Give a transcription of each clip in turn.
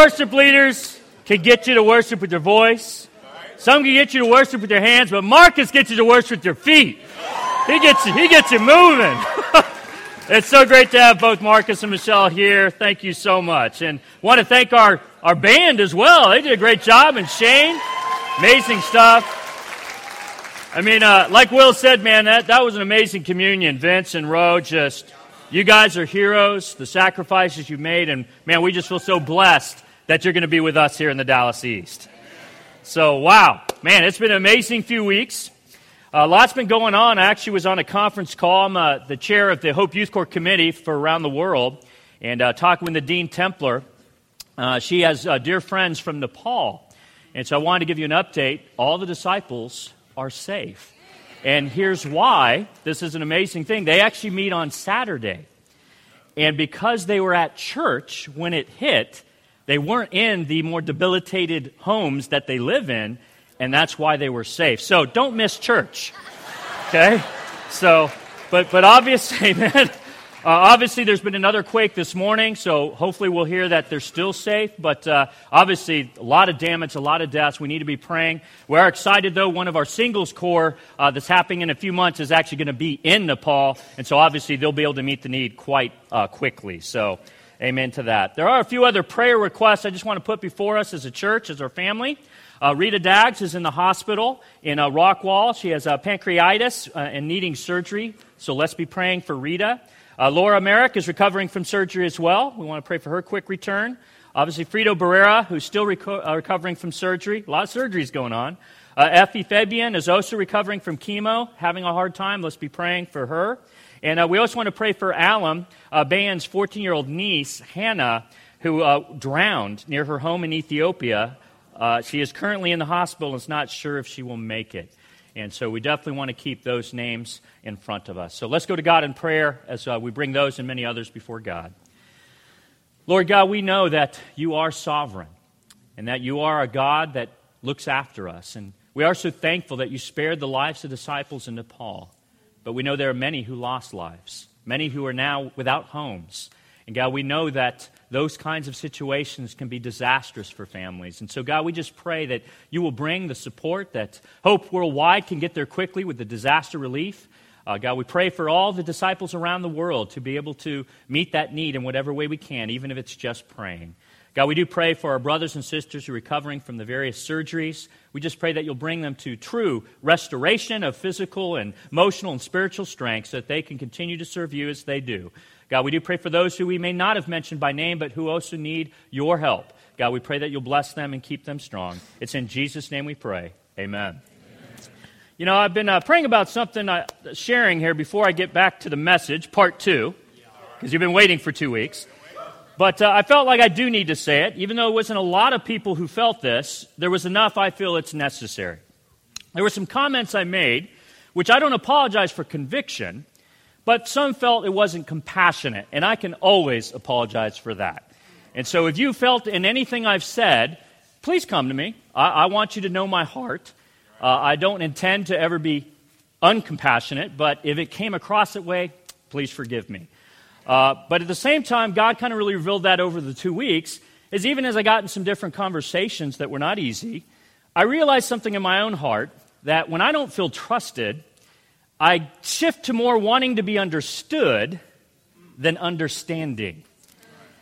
worship leaders can get you to worship with their voice. Some can get you to worship with their hands, but Marcus gets you to worship with your feet. He gets you, he gets you moving. it's so great to have both Marcus and Michelle here. Thank you so much. And want to thank our, our band as well. They did a great job. And Shane, amazing stuff. I mean, uh, like Will said, man, that, that was an amazing communion. Vince and Roe, just, you guys are heroes, the sacrifices you made, and man, we just feel so blessed that you're going to be with us here in the Dallas East. So, wow, man, it's been an amazing few weeks. A uh, lots been going on. I actually was on a conference call. I'm uh, the chair of the Hope Youth Corps Committee for around the world, and uh, talking with Nadine Templer. Uh, she has uh, dear friends from Nepal, and so I wanted to give you an update. All the disciples are safe, and here's why. This is an amazing thing. They actually meet on Saturday, and because they were at church when it hit, they weren't in the more debilitated homes that they live in, and that's why they were safe. So don't miss church. Okay? So, but, but obviously, man, uh, obviously, there's been another quake this morning, so hopefully we'll hear that they're still safe. But uh, obviously, a lot of damage, a lot of deaths. We need to be praying. We are excited, though. One of our singles corps uh, that's happening in a few months is actually going to be in Nepal, and so obviously they'll be able to meet the need quite uh, quickly. So, amen to that. There are a few other prayer requests I just want to put before us as a church, as our family. Uh, Rita Daggs is in the hospital in uh, Rockwall. She has uh, pancreatitis and needing surgery, so let's be praying for Rita. Uh, Laura Merrick is recovering from surgery as well. We want to pray for her quick return. Obviously, Frito Barrera, who's still reco- uh, recovering from surgery. A lot of surgeries going on. Uh, Effie Fabian is also recovering from chemo, having a hard time. Let's be praying for her. And uh, we also want to pray for Alan, uh, Bayan's 14 year old niece, Hannah, who uh, drowned near her home in Ethiopia. Uh, she is currently in the hospital and is not sure if she will make it. And so we definitely want to keep those names in front of us. So let's go to God in prayer as uh, we bring those and many others before God. Lord God, we know that you are sovereign and that you are a God that looks after us. And we are so thankful that you spared the lives of disciples in Nepal. But we know there are many who lost lives, many who are now without homes. And God, we know that those kinds of situations can be disastrous for families. And so, God, we just pray that you will bring the support that Hope Worldwide can get there quickly with the disaster relief. Uh, God, we pray for all the disciples around the world to be able to meet that need in whatever way we can, even if it's just praying. God, we do pray for our brothers and sisters who are recovering from the various surgeries. We just pray that you'll bring them to true restoration of physical and emotional and spiritual strength so that they can continue to serve you as they do. God, we do pray for those who we may not have mentioned by name, but who also need your help. God, we pray that you'll bless them and keep them strong. It's in Jesus' name we pray. Amen. You know, I've been uh, praying about something, uh, sharing here before I get back to the message, part two, because you've been waiting for two weeks. But uh, I felt like I do need to say it. Even though it wasn't a lot of people who felt this, there was enough I feel it's necessary. There were some comments I made, which I don't apologize for conviction, but some felt it wasn't compassionate, and I can always apologize for that. And so if you felt in anything I've said, please come to me. I, I want you to know my heart. Uh, I don't intend to ever be uncompassionate, but if it came across that way, please forgive me. Uh, but at the same time, God kind of really revealed that over the two weeks, is even as I got in some different conversations that were not easy, I realized something in my own heart that when I don't feel trusted, I shift to more wanting to be understood than understanding.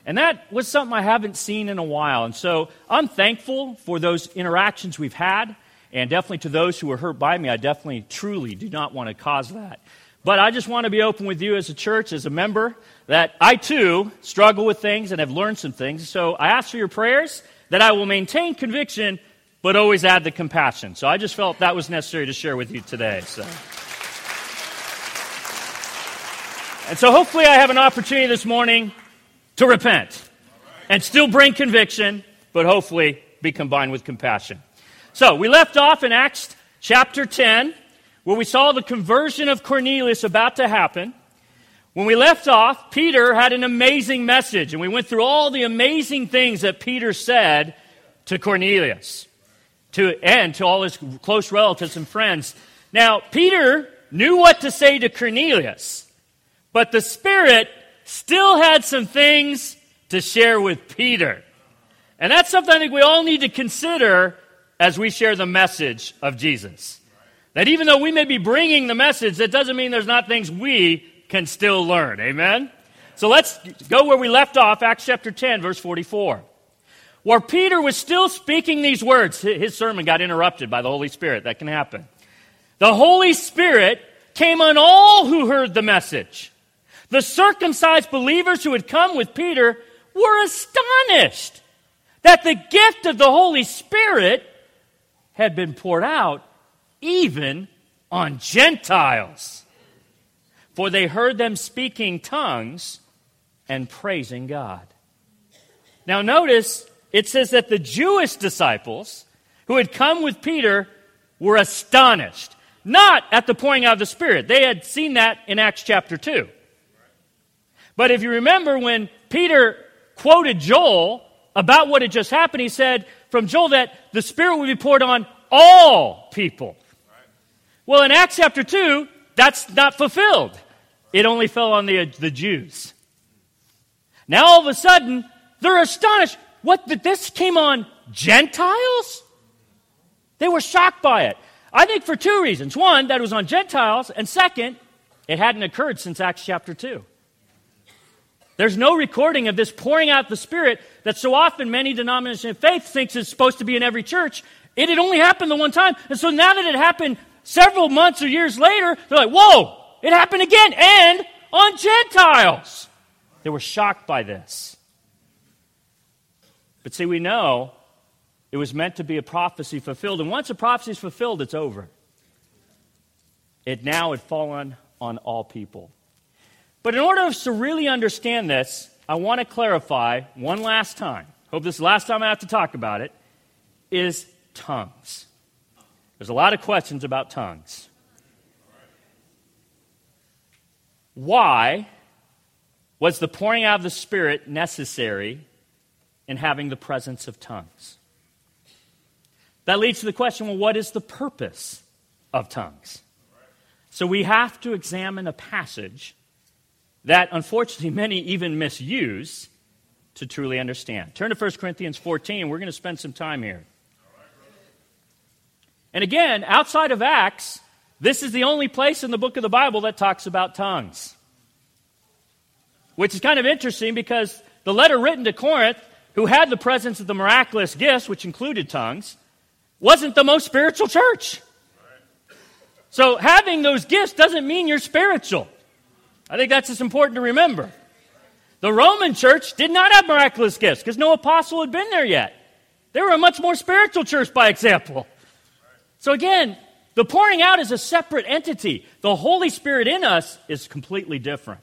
And that was something I haven't seen in a while. And so I'm thankful for those interactions we've had. And definitely to those who were hurt by me, I definitely, truly do not want to cause that. But I just want to be open with you as a church, as a member, that I too struggle with things and have learned some things. So I ask for your prayers that I will maintain conviction, but always add the compassion. So I just felt that was necessary to share with you today. So. And so hopefully I have an opportunity this morning to repent and still bring conviction, but hopefully be combined with compassion. So we left off in Acts chapter 10, where we saw the conversion of Cornelius about to happen. When we left off, Peter had an amazing message, and we went through all the amazing things that Peter said to Cornelius to, and to all his close relatives and friends. Now, Peter knew what to say to Cornelius. But the Spirit still had some things to share with Peter. And that's something I think we all need to consider as we share the message of Jesus. That even though we may be bringing the message, that doesn't mean there's not things we can still learn. Amen? So let's go where we left off, Acts chapter 10, verse 44. Where Peter was still speaking these words, his sermon got interrupted by the Holy Spirit. That can happen. The Holy Spirit came on all who heard the message. The circumcised believers who had come with Peter were astonished that the gift of the Holy Spirit had been poured out even on Gentiles. For they heard them speaking tongues and praising God. Now, notice it says that the Jewish disciples who had come with Peter were astonished, not at the pouring out of the Spirit. They had seen that in Acts chapter 2. But if you remember when Peter quoted Joel about what had just happened, he said from Joel that the Spirit would be poured on all people. Well, in Acts chapter 2, that's not fulfilled. It only fell on the, the Jews. Now all of a sudden, they're astonished. What, that this came on Gentiles? They were shocked by it. I think for two reasons. One, that it was on Gentiles, and second, it hadn't occurred since Acts chapter 2. There's no recording of this pouring out the Spirit that so often many denominations of faith thinks is supposed to be in every church. It had only happened the one time. And so now that it happened several months or years later, they're like, whoa, it happened again and on Gentiles. They were shocked by this. But see, we know it was meant to be a prophecy fulfilled. And once a prophecy is fulfilled, it's over. It now had fallen on all people. But in order to really understand this, I want to clarify one last time. Hope this is the last time I have to talk about it. Is tongues. There's a lot of questions about tongues. Why was the pouring out of the Spirit necessary in having the presence of tongues? That leads to the question well, what is the purpose of tongues? So we have to examine a passage that unfortunately many even misuse to truly understand. Turn to 1 Corinthians 14. We're going to spend some time here. And again, outside of Acts, this is the only place in the book of the Bible that talks about tongues. Which is kind of interesting because the letter written to Corinth, who had the presence of the miraculous gifts, which included tongues, wasn't the most spiritual church. So having those gifts doesn't mean you're spiritual. I think that's just important to remember. The Roman church did not have miraculous gifts because no apostle had been there yet. They were a much more spiritual church, by example. So, again, the pouring out is a separate entity. The Holy Spirit in us is completely different.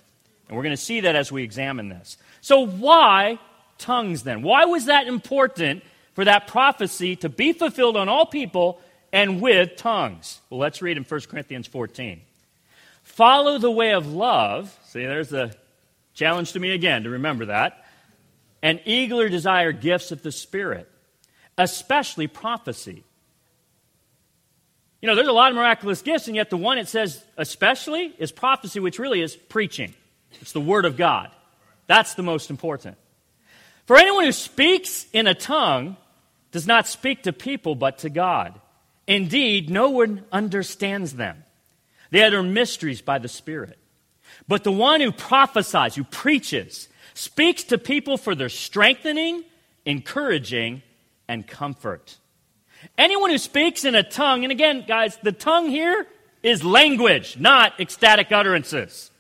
And we're going to see that as we examine this. So, why tongues then? Why was that important for that prophecy to be fulfilled on all people and with tongues? Well, let's read in 1 Corinthians 14. Follow the way of love. See, there's a challenge to me again to remember that. And eagerly desire gifts of the Spirit, especially prophecy. You know, there's a lot of miraculous gifts, and yet the one it says especially is prophecy, which really is preaching. It's the Word of God. That's the most important. For anyone who speaks in a tongue does not speak to people but to God. Indeed, no one understands them. They utter mysteries by the Spirit. But the one who prophesies, who preaches, speaks to people for their strengthening, encouraging, and comfort. Anyone who speaks in a tongue, and again, guys, the tongue here is language, not ecstatic utterances.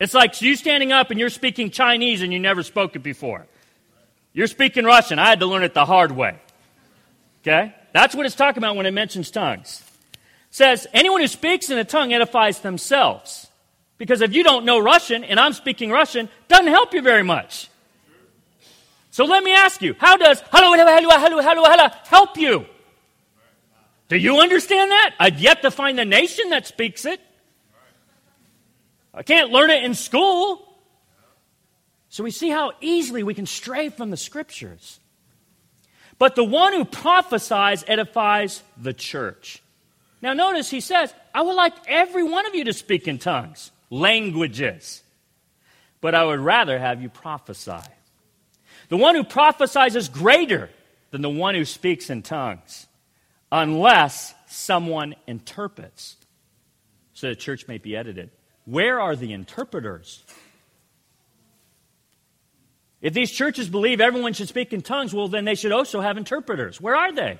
It's like you standing up and you're speaking Chinese and you never spoke it before. You're speaking Russian. I had to learn it the hard way. Okay? That's what it's talking about when it mentions tongues says, anyone who speaks in a tongue edifies themselves. Because if you don't know Russian and I'm speaking Russian, doesn't help you very much. So let me ask you, how does help you? Do you understand that? I've yet to find the nation that speaks it. I can't learn it in school. So we see how easily we can stray from the scriptures. But the one who prophesies edifies the church. Now, notice he says, I would like every one of you to speak in tongues, languages, but I would rather have you prophesy. The one who prophesies is greater than the one who speaks in tongues, unless someone interprets, so the church may be edited. Where are the interpreters? If these churches believe everyone should speak in tongues, well, then they should also have interpreters. Where are they?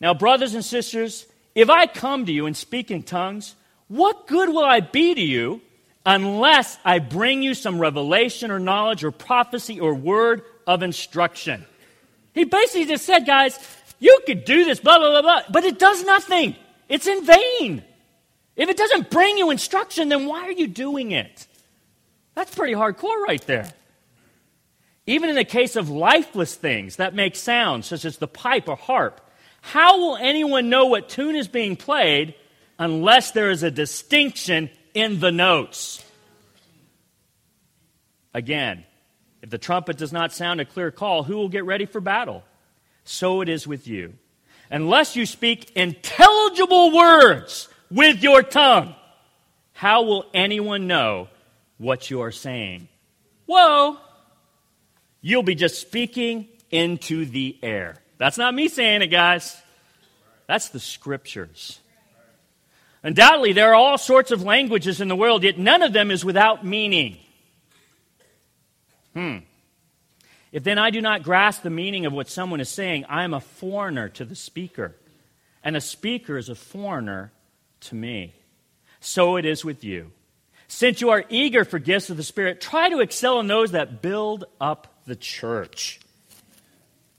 Now, brothers and sisters, if I come to you and speak in tongues, what good will I be to you unless I bring you some revelation or knowledge or prophecy or word of instruction? He basically just said, guys, you could do this, blah, blah, blah, blah, but it does nothing. It's in vain. If it doesn't bring you instruction, then why are you doing it? That's pretty hardcore right there. Even in the case of lifeless things that make sounds, such as the pipe or harp, how will anyone know what tune is being played unless there is a distinction in the notes? Again, if the trumpet does not sound a clear call, who will get ready for battle? So it is with you. Unless you speak intelligible words with your tongue, how will anyone know what you are saying. Whoa! You'll be just speaking into the air. That's not me saying it, guys. That's the scriptures. Undoubtedly, there are all sorts of languages in the world, yet none of them is without meaning. Hmm. If then I do not grasp the meaning of what someone is saying, I am a foreigner to the speaker, and a speaker is a foreigner to me. So it is with you. Since you are eager for gifts of the Spirit, try to excel in those that build up the church.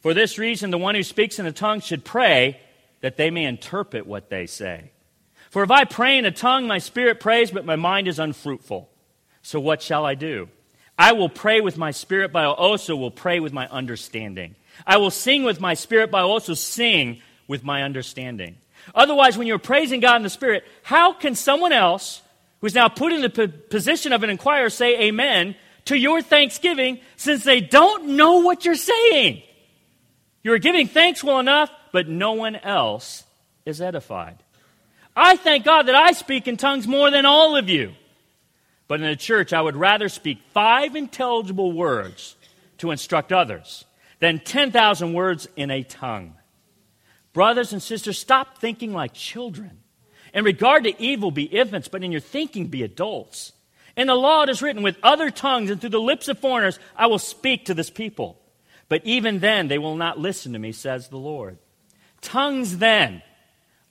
For this reason, the one who speaks in a tongue should pray that they may interpret what they say. For if I pray in a tongue, my spirit prays, but my mind is unfruitful. So what shall I do? I will pray with my spirit, but I also will pray with my understanding. I will sing with my spirit, but I also sing with my understanding. Otherwise, when you're praising God in the spirit, how can someone else who's now put in the p- position of an inquirer, say amen to your thanksgiving since they don't know what you're saying. You're giving thanks well enough, but no one else is edified. I thank God that I speak in tongues more than all of you. But in the church, I would rather speak five intelligible words to instruct others than 10,000 words in a tongue. Brothers and sisters, stop thinking like children. In regard to evil, be infants, but in your thinking, be adults. In the law it is written, with other tongues and through the lips of foreigners, I will speak to this people. But even then, they will not listen to me, says the Lord. Tongues then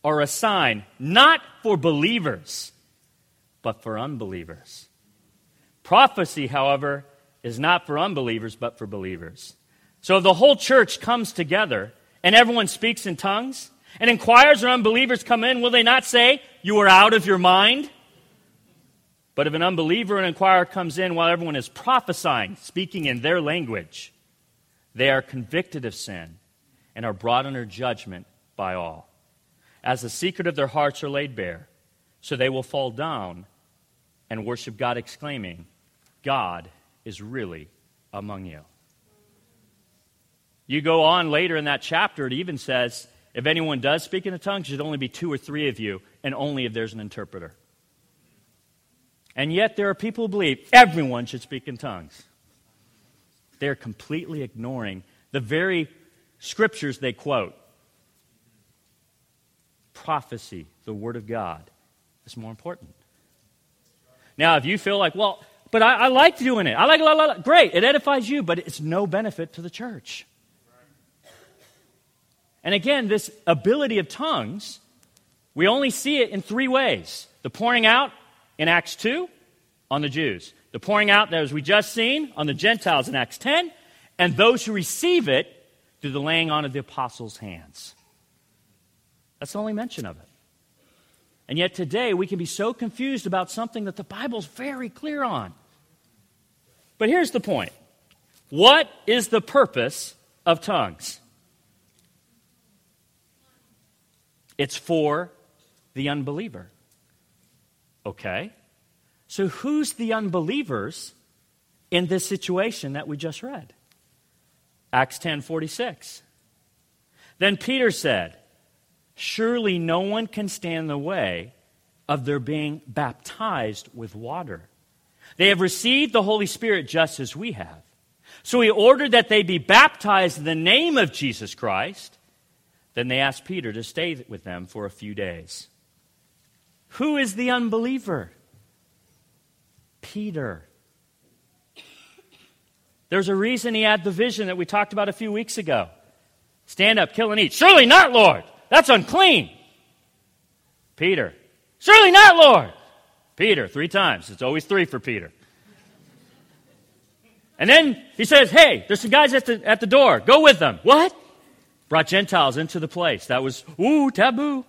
are a sign not for believers, but for unbelievers. Prophecy, however, is not for unbelievers, but for believers. So if the whole church comes together and everyone speaks in tongues, and inquirers or unbelievers come in, will they not say, You are out of your mind? But if an unbeliever and inquirer comes in while everyone is prophesying, speaking in their language, they are convicted of sin and are brought under judgment by all. As the secret of their hearts are laid bare, so they will fall down and worship God, exclaiming, God is really among you. You go on later in that chapter, it even says, if anyone does speak in a tongue, it should only be two or three of you, and only if there's an interpreter. And yet, there are people who believe everyone should speak in tongues. They're completely ignoring the very scriptures they quote. Prophecy, the Word of God, is more important. Now, if you feel like, well, but I, I like doing it, I like it, great, it edifies you, but it's no benefit to the church. And again, this ability of tongues, we only see it in three ways the pouring out in Acts 2 on the Jews, the pouring out, that, as we just seen, on the Gentiles in Acts 10, and those who receive it through the laying on of the apostles' hands. That's the only mention of it. And yet today we can be so confused about something that the Bible's very clear on. But here's the point what is the purpose of tongues? It's for the unbeliever. Okay? So who's the unbelievers in this situation that we just read? Acts 10:46. Then Peter said, "Surely no one can stand in the way of their being baptized with water. They have received the Holy Spirit just as we have. So he ordered that they be baptized in the name of Jesus Christ. Then they asked Peter to stay with them for a few days. Who is the unbeliever? Peter. There's a reason he had the vision that we talked about a few weeks ago. Stand up, kill, and eat. Surely not, Lord. That's unclean. Peter. Surely not, Lord. Peter, three times. It's always three for Peter. And then he says, Hey, there's some guys at the, at the door. Go with them. What? Brought Gentiles into the place. That was, ooh, taboo.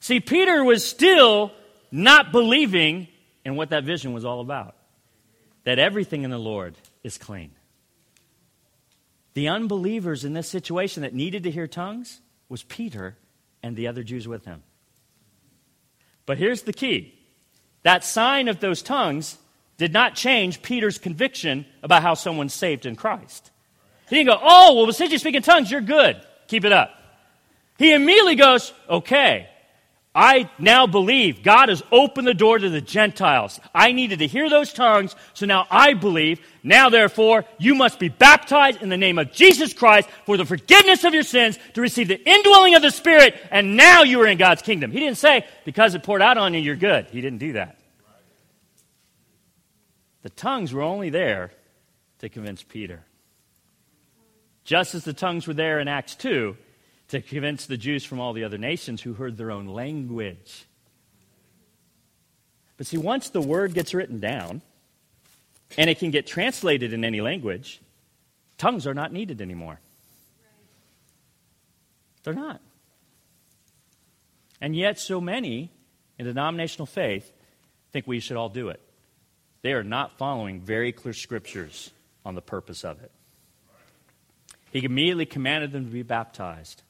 See, Peter was still not believing in what that vision was all about that everything in the Lord is clean. The unbelievers in this situation that needed to hear tongues was Peter and the other Jews with him. But here's the key that sign of those tongues did not change Peter's conviction about how someone's saved in Christ. He didn't go, Oh, well, since you speak in tongues, you're good. Keep it up. He immediately goes, Okay, I now believe God has opened the door to the Gentiles. I needed to hear those tongues, so now I believe. Now, therefore, you must be baptized in the name of Jesus Christ for the forgiveness of your sins to receive the indwelling of the Spirit, and now you are in God's kingdom. He didn't say, because it poured out on you, you're good. He didn't do that. The tongues were only there to convince Peter. Just as the tongues were there in Acts 2 to convince the Jews from all the other nations who heard their own language. But see, once the word gets written down and it can get translated in any language, tongues are not needed anymore. They're not. And yet, so many in denominational faith think we should all do it. They are not following very clear scriptures on the purpose of it. He immediately commanded them to be baptized.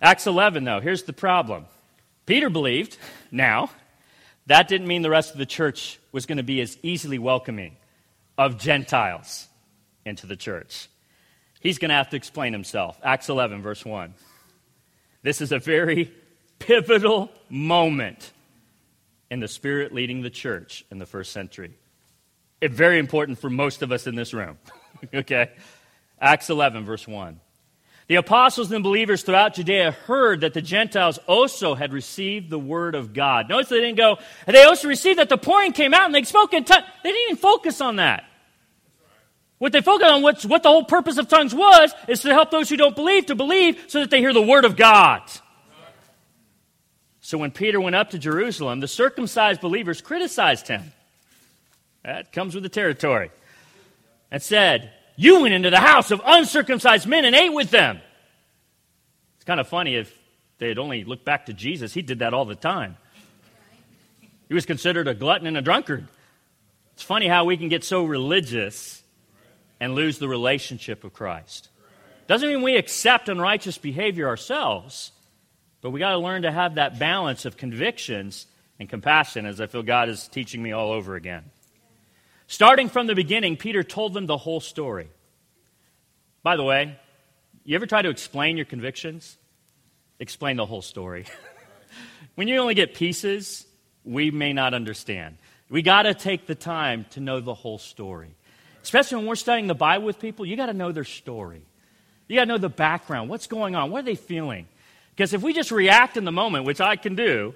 Acts 11, though, here's the problem. Peter believed, now, that didn't mean the rest of the church was going to be as easily welcoming of Gentiles into the church. He's going to have to explain himself. Acts 11, verse 1. This is a very pivotal moment in the Spirit leading the church in the first century. It's very important for most of us in this room. okay? Acts 11, verse 1. The apostles and believers throughout Judea heard that the Gentiles also had received the word of God. Notice they didn't go, they also received that the pouring came out and they spoke in tongues. They didn't even focus on that. What they focused on, what, what the whole purpose of tongues was, is to help those who don't believe to believe so that they hear the word of God. So when Peter went up to Jerusalem, the circumcised believers criticized him. That comes with the territory. And said, you went into the house of uncircumcised men and ate with them. It's kind of funny if they had only looked back to Jesus. He did that all the time. He was considered a glutton and a drunkard. It's funny how we can get so religious and lose the relationship of Christ. Doesn't mean we accept unrighteous behavior ourselves, but we got to learn to have that balance of convictions and compassion, as I feel God is teaching me all over again. Starting from the beginning, Peter told them the whole story. By the way, you ever try to explain your convictions? Explain the whole story. when you only get pieces, we may not understand. We got to take the time to know the whole story. Especially when we're studying the Bible with people, you got to know their story. You got to know the background. What's going on? What are they feeling? Because if we just react in the moment, which I can do,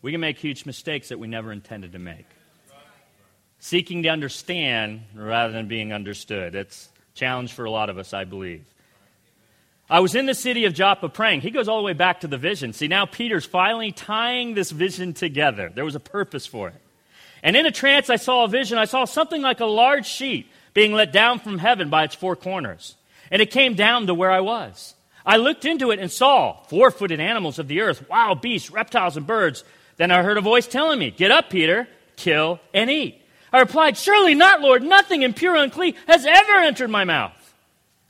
we can make huge mistakes that we never intended to make seeking to understand rather than being understood. It's a challenge for a lot of us, I believe. I was in the city of Joppa praying. He goes all the way back to the vision. See, now Peter's finally tying this vision together. There was a purpose for it. And in a trance, I saw a vision. I saw something like a large sheet being let down from heaven by its four corners. And it came down to where I was. I looked into it and saw four footed animals of the earth, wild beasts, reptiles, and birds. Then I heard a voice telling me, Get up, Peter, kill and eat. I replied, Surely not, Lord. Nothing impure or unclean has ever entered my mouth.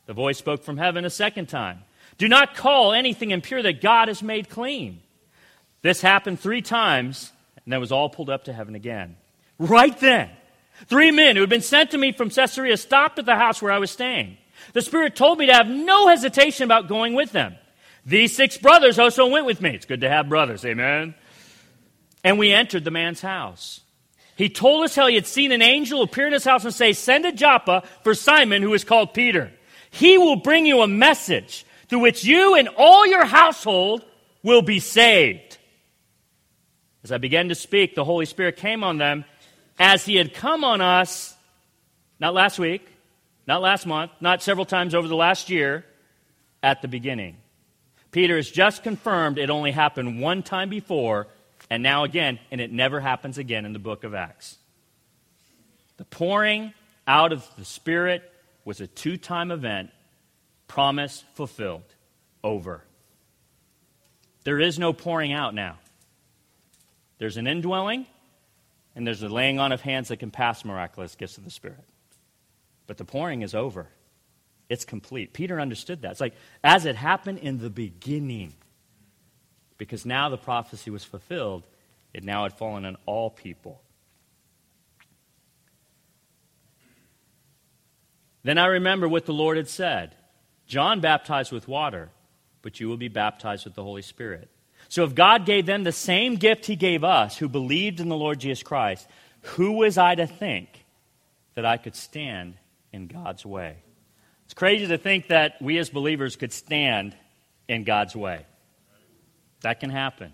The voice spoke from heaven a second time. Do not call anything impure that God has made clean. This happened three times, and then was all pulled up to heaven again. Right then, three men who had been sent to me from Caesarea stopped at the house where I was staying. The Spirit told me to have no hesitation about going with them. These six brothers also went with me. It's good to have brothers, amen? And we entered the man's house. He told us how he had seen an angel appear in his house and say, Send a Joppa for Simon, who is called Peter. He will bring you a message through which you and all your household will be saved. As I began to speak, the Holy Spirit came on them as he had come on us, not last week, not last month, not several times over the last year, at the beginning. Peter has just confirmed it only happened one time before, and now again, and it never happens again in the book of Acts. The pouring out of the Spirit was a two time event, promise fulfilled, over. There is no pouring out now. There's an indwelling, and there's a laying on of hands that can pass miraculous gifts of the Spirit. But the pouring is over. It's complete. Peter understood that. It's like, as it happened in the beginning, because now the prophecy was fulfilled, it now had fallen on all people. Then I remember what the Lord had said John baptized with water, but you will be baptized with the Holy Spirit. So if God gave them the same gift he gave us who believed in the Lord Jesus Christ, who was I to think that I could stand in God's way? It's crazy to think that we as believers could stand in God's way. That can happen.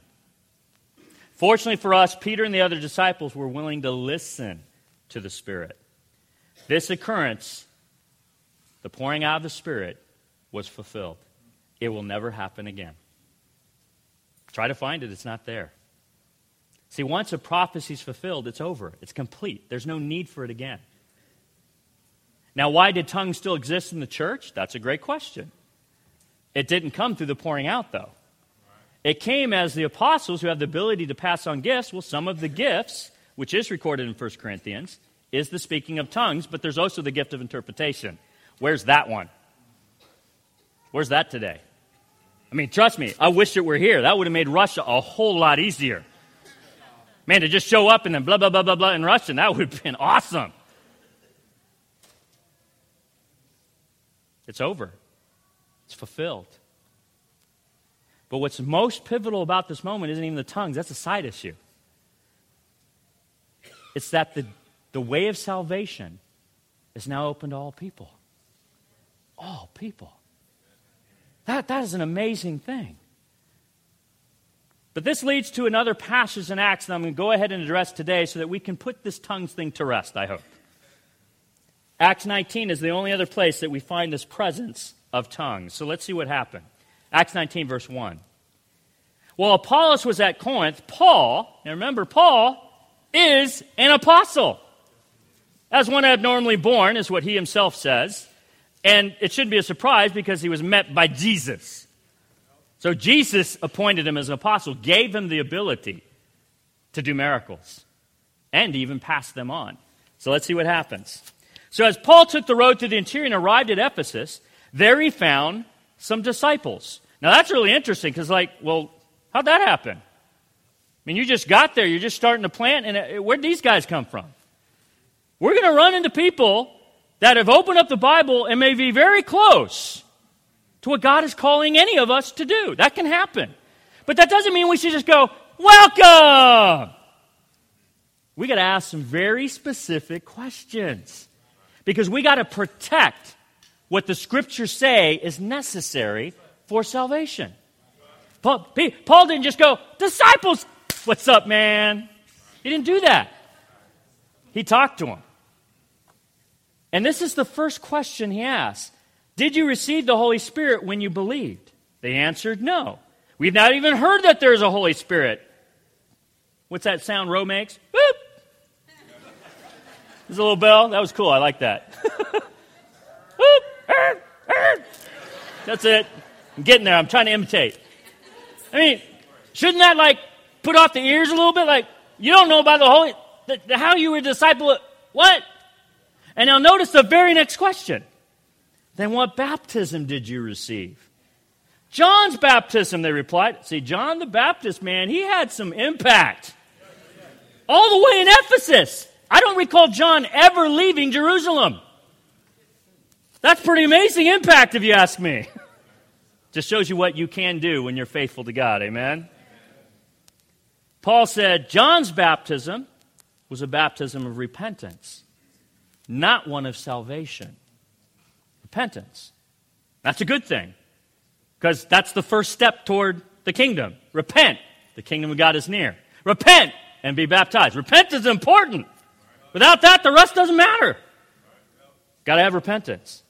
Fortunately for us, Peter and the other disciples were willing to listen to the Spirit. This occurrence, the pouring out of the Spirit, was fulfilled. It will never happen again. Try to find it, it's not there. See, once a prophecy is fulfilled, it's over. It's complete. There's no need for it again. Now, why did tongues still exist in the church? That's a great question. It didn't come through the pouring out, though. It came as the apostles who have the ability to pass on gifts. Well, some of the gifts, which is recorded in 1 Corinthians, is the speaking of tongues, but there's also the gift of interpretation. Where's that one? Where's that today? I mean, trust me, I wish it were here. That would have made Russia a whole lot easier. Man, to just show up and then blah, blah, blah, blah, blah in Russian, that would have been awesome. It's over, it's fulfilled. But what's most pivotal about this moment isn't even the tongues, that's a side issue. It's that the, the way of salvation is now open to all people. All people. That, that is an amazing thing. But this leads to another passage in Acts that I'm going to go ahead and address today so that we can put this tongues thing to rest, I hope. Acts 19 is the only other place that we find this presence of tongues. So let's see what happened. Acts 19, verse 1. While Apollos was at Corinth, Paul, now remember, Paul is an apostle. As one abnormally born, is what he himself says. And it shouldn't be a surprise because he was met by Jesus. So Jesus appointed him as an apostle, gave him the ability to do miracles and even pass them on. So let's see what happens. So as Paul took the road to the interior and arrived at Ephesus, there he found some disciples. Now that's really interesting because, like, well, how'd that happen? I mean, you just got there, you're just starting to plant, and uh, where'd these guys come from? We're going to run into people that have opened up the Bible and may be very close to what God is calling any of us to do. That can happen. But that doesn't mean we should just go, Welcome! We got to ask some very specific questions because we got to protect what the scriptures say is necessary for salvation. Paul, Paul didn't just go, disciples, what's up, man? He didn't do that. He talked to them. And this is the first question he asked Did you receive the Holy Spirit when you believed? They answered, No. We've not even heard that there's a Holy Spirit. What's that sound Roe makes? Boop. There's a little bell. That was cool. I like that. That's it. I'm getting there. I'm trying to imitate. I mean, shouldn't that like put off the ears a little bit? Like, you don't know about the Holy, the, the, how you were a disciple. Of, what? And now notice the very next question. Then what baptism did you receive? John's baptism, they replied. See, John the Baptist, man, he had some impact. All the way in Ephesus. I don't recall John ever leaving Jerusalem. That's pretty amazing impact, if you ask me. Just shows you what you can do when you're faithful to God. Amen? Paul said, John's baptism was a baptism of repentance, not one of salvation. Repentance. That's a good thing because that's the first step toward the kingdom. Repent. The kingdom of God is near. Repent and be baptized. Repent is important. Without that, the rest doesn't matter. Got to have repentance.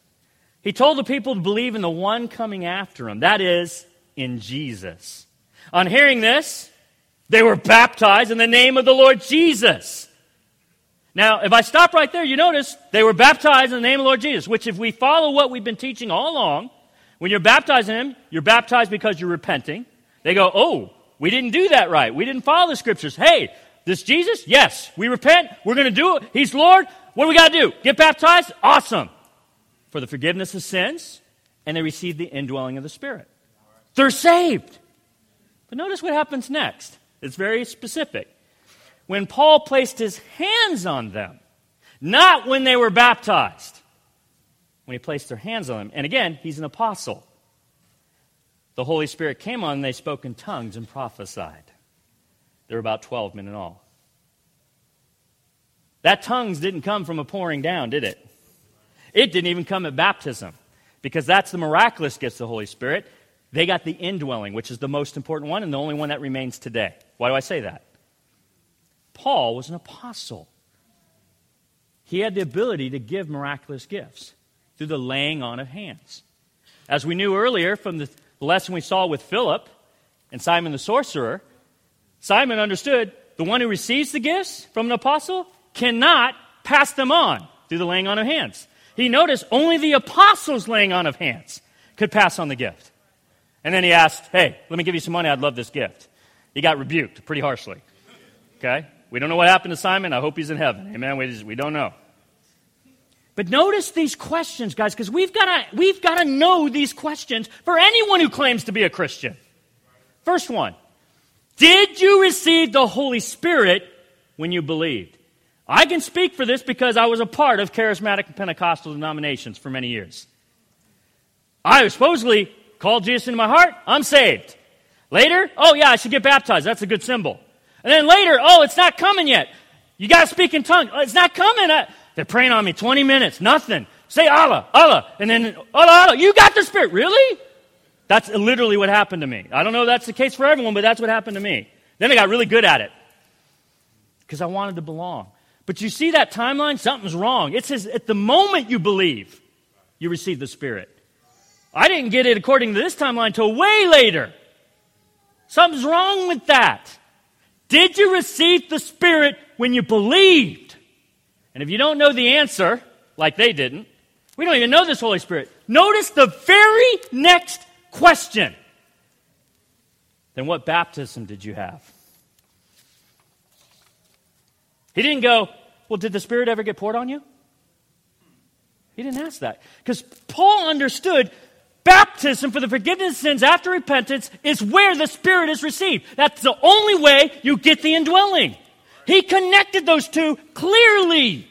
He told the people to believe in the one coming after him, that is, in Jesus. On hearing this, they were baptized in the name of the Lord Jesus. Now, if I stop right there, you notice they were baptized in the name of the Lord Jesus, which, if we follow what we've been teaching all along, when you're baptizing Him, you're baptized because you're repenting. They go, Oh, we didn't do that right. We didn't follow the scriptures. Hey, this Jesus? Yes. We repent. We're going to do it. He's Lord. What do we got to do? Get baptized? Awesome. For the forgiveness of sins, and they receive the indwelling of the Spirit. They're saved. But notice what happens next. It's very specific. When Paul placed his hands on them, not when they were baptized, when he placed their hands on them. And again, he's an apostle. The Holy Spirit came on, and they spoke in tongues and prophesied. There were about 12 men in all. That tongues didn't come from a pouring down, did it? It didn't even come at baptism because that's the miraculous gifts of the Holy Spirit. They got the indwelling, which is the most important one and the only one that remains today. Why do I say that? Paul was an apostle. He had the ability to give miraculous gifts through the laying on of hands. As we knew earlier from the lesson we saw with Philip and Simon the sorcerer, Simon understood the one who receives the gifts from an apostle cannot pass them on through the laying on of hands. He noticed only the apostles' laying on of hands could pass on the gift. And then he asked, Hey, let me give you some money. I'd love this gift. He got rebuked pretty harshly. Okay? We don't know what happened to Simon. I hope he's in heaven. Amen. We, just, we don't know. But notice these questions, guys, because we've got we've to know these questions for anyone who claims to be a Christian. First one Did you receive the Holy Spirit when you believed? I can speak for this because I was a part of charismatic and Pentecostal denominations for many years. I supposedly called Jesus into my heart, I'm saved. Later, oh yeah, I should get baptized. That's a good symbol. And then later, oh, it's not coming yet. You got to speak in tongues. Oh, it's not coming. I, they're praying on me 20 minutes, nothing. Say Allah, Allah. And then Allah, Allah. You got the Spirit. Really? That's literally what happened to me. I don't know if that's the case for everyone, but that's what happened to me. Then I got really good at it because I wanted to belong. But you see that timeline? Something's wrong. It says at the moment you believe, you receive the Spirit. I didn't get it according to this timeline until way later. Something's wrong with that. Did you receive the Spirit when you believed? And if you don't know the answer, like they didn't, we don't even know this Holy Spirit. Notice the very next question. Then what baptism did you have? He didn't go, Well, did the Spirit ever get poured on you? He didn't ask that. Because Paul understood baptism for the forgiveness of sins after repentance is where the Spirit is received. That's the only way you get the indwelling. He connected those two clearly,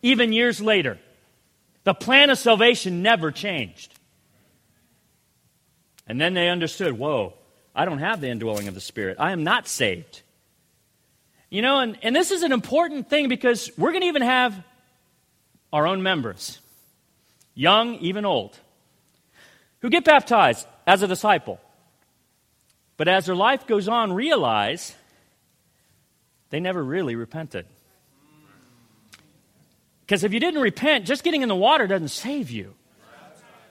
even years later. The plan of salvation never changed. And then they understood whoa, I don't have the indwelling of the Spirit. I am not saved. You know, and, and this is an important thing because we're going to even have our own members, young, even old, who get baptized as a disciple. But as their life goes on, realize they never really repented. Because if you didn't repent, just getting in the water doesn't save you.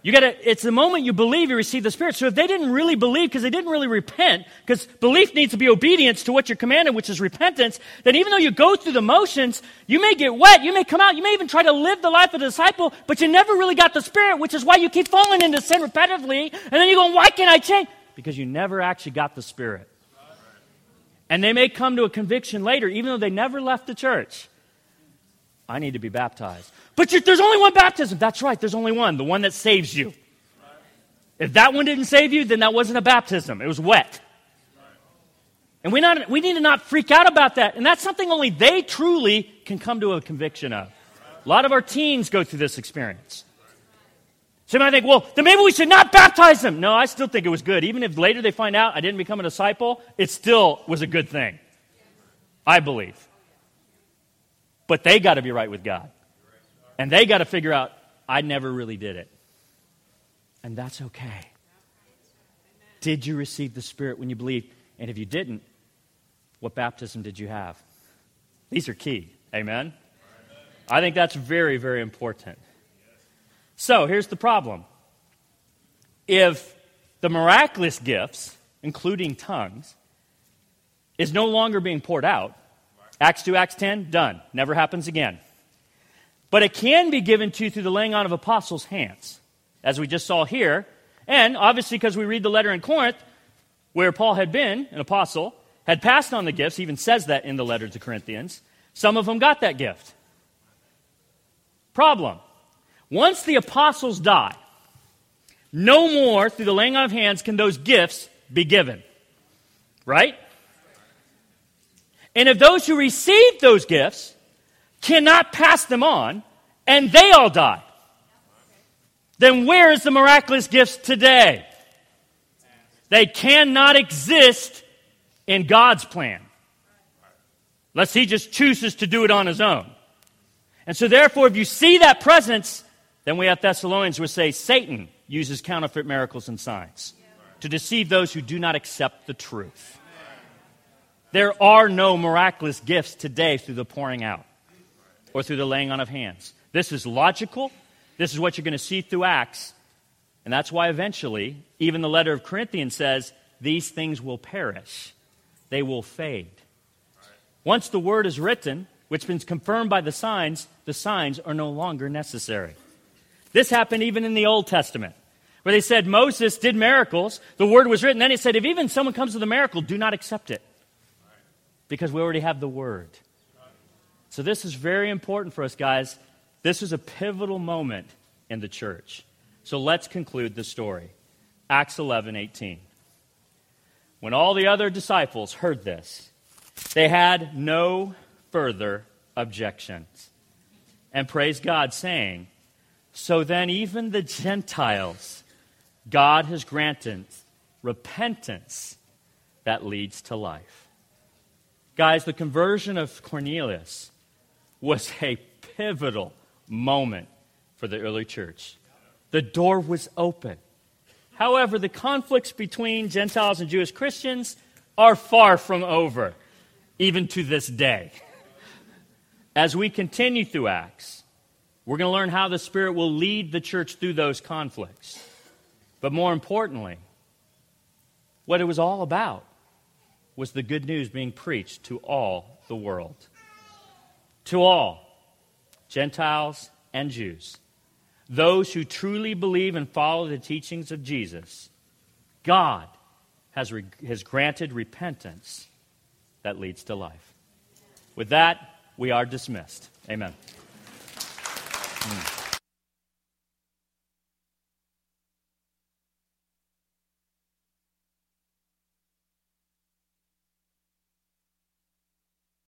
You gotta, it's the moment you believe you receive the Spirit. So if they didn't really believe because they didn't really repent, because belief needs to be obedience to what you're commanded, which is repentance, then even though you go through the motions, you may get wet, you may come out, you may even try to live the life of a disciple, but you never really got the Spirit, which is why you keep falling into sin repetitively, and then you go, why can't I change? Because you never actually got the Spirit. And they may come to a conviction later, even though they never left the church. I need to be baptized. But you, there's only one baptism. That's right, there's only one, the one that saves you. If that one didn't save you, then that wasn't a baptism, it was wet. And we, not, we need to not freak out about that. And that's something only they truly can come to a conviction of. A lot of our teens go through this experience. So you might think, well, then maybe we should not baptize them. No, I still think it was good. Even if later they find out I didn't become a disciple, it still was a good thing. I believe. But they got to be right with God. And they got to figure out, I never really did it. And that's okay. Did you receive the Spirit when you believed? And if you didn't, what baptism did you have? These are key. Amen? I think that's very, very important. So here's the problem. If the miraculous gifts, including tongues, is no longer being poured out, Acts 2, Acts 10, done. Never happens again. But it can be given to you through the laying on of apostles' hands, as we just saw here. And obviously, because we read the letter in Corinth, where Paul had been an apostle, had passed on the gifts, he even says that in the letter to Corinthians. Some of them got that gift. Problem. Once the apostles die, no more through the laying on of hands can those gifts be given. Right? And if those who received those gifts cannot pass them on, and they all die, then where is the miraculous gifts today? They cannot exist in God's plan. Unless He just chooses to do it on His own. And so, therefore, if you see that presence, then we have Thessalonians would say Satan uses counterfeit miracles and signs to deceive those who do not accept the truth. There are no miraculous gifts today through the pouring out or through the laying on of hands. This is logical. This is what you're going to see through Acts. And that's why eventually, even the letter of Corinthians says, these things will perish, they will fade. Once the word is written, which has been confirmed by the signs, the signs are no longer necessary. This happened even in the Old Testament, where they said Moses did miracles, the word was written. Then it said, if even someone comes with a miracle, do not accept it because we already have the word. So, this is very important for us, guys. This is a pivotal moment in the church. So, let's conclude the story. Acts 11 18. When all the other disciples heard this, they had no further objections and praised God, saying, So then, even the Gentiles, God has granted repentance that leads to life. Guys, the conversion of Cornelius was a pivotal moment for the early church. The door was open. However, the conflicts between Gentiles and Jewish Christians are far from over, even to this day. As we continue through Acts, we're going to learn how the Spirit will lead the church through those conflicts. But more importantly, what it was all about was the good news being preached to all the world. To all, Gentiles and Jews, those who truly believe and follow the teachings of Jesus, God has, re- has granted repentance that leads to life. With that, we are dismissed. Amen. Hmm.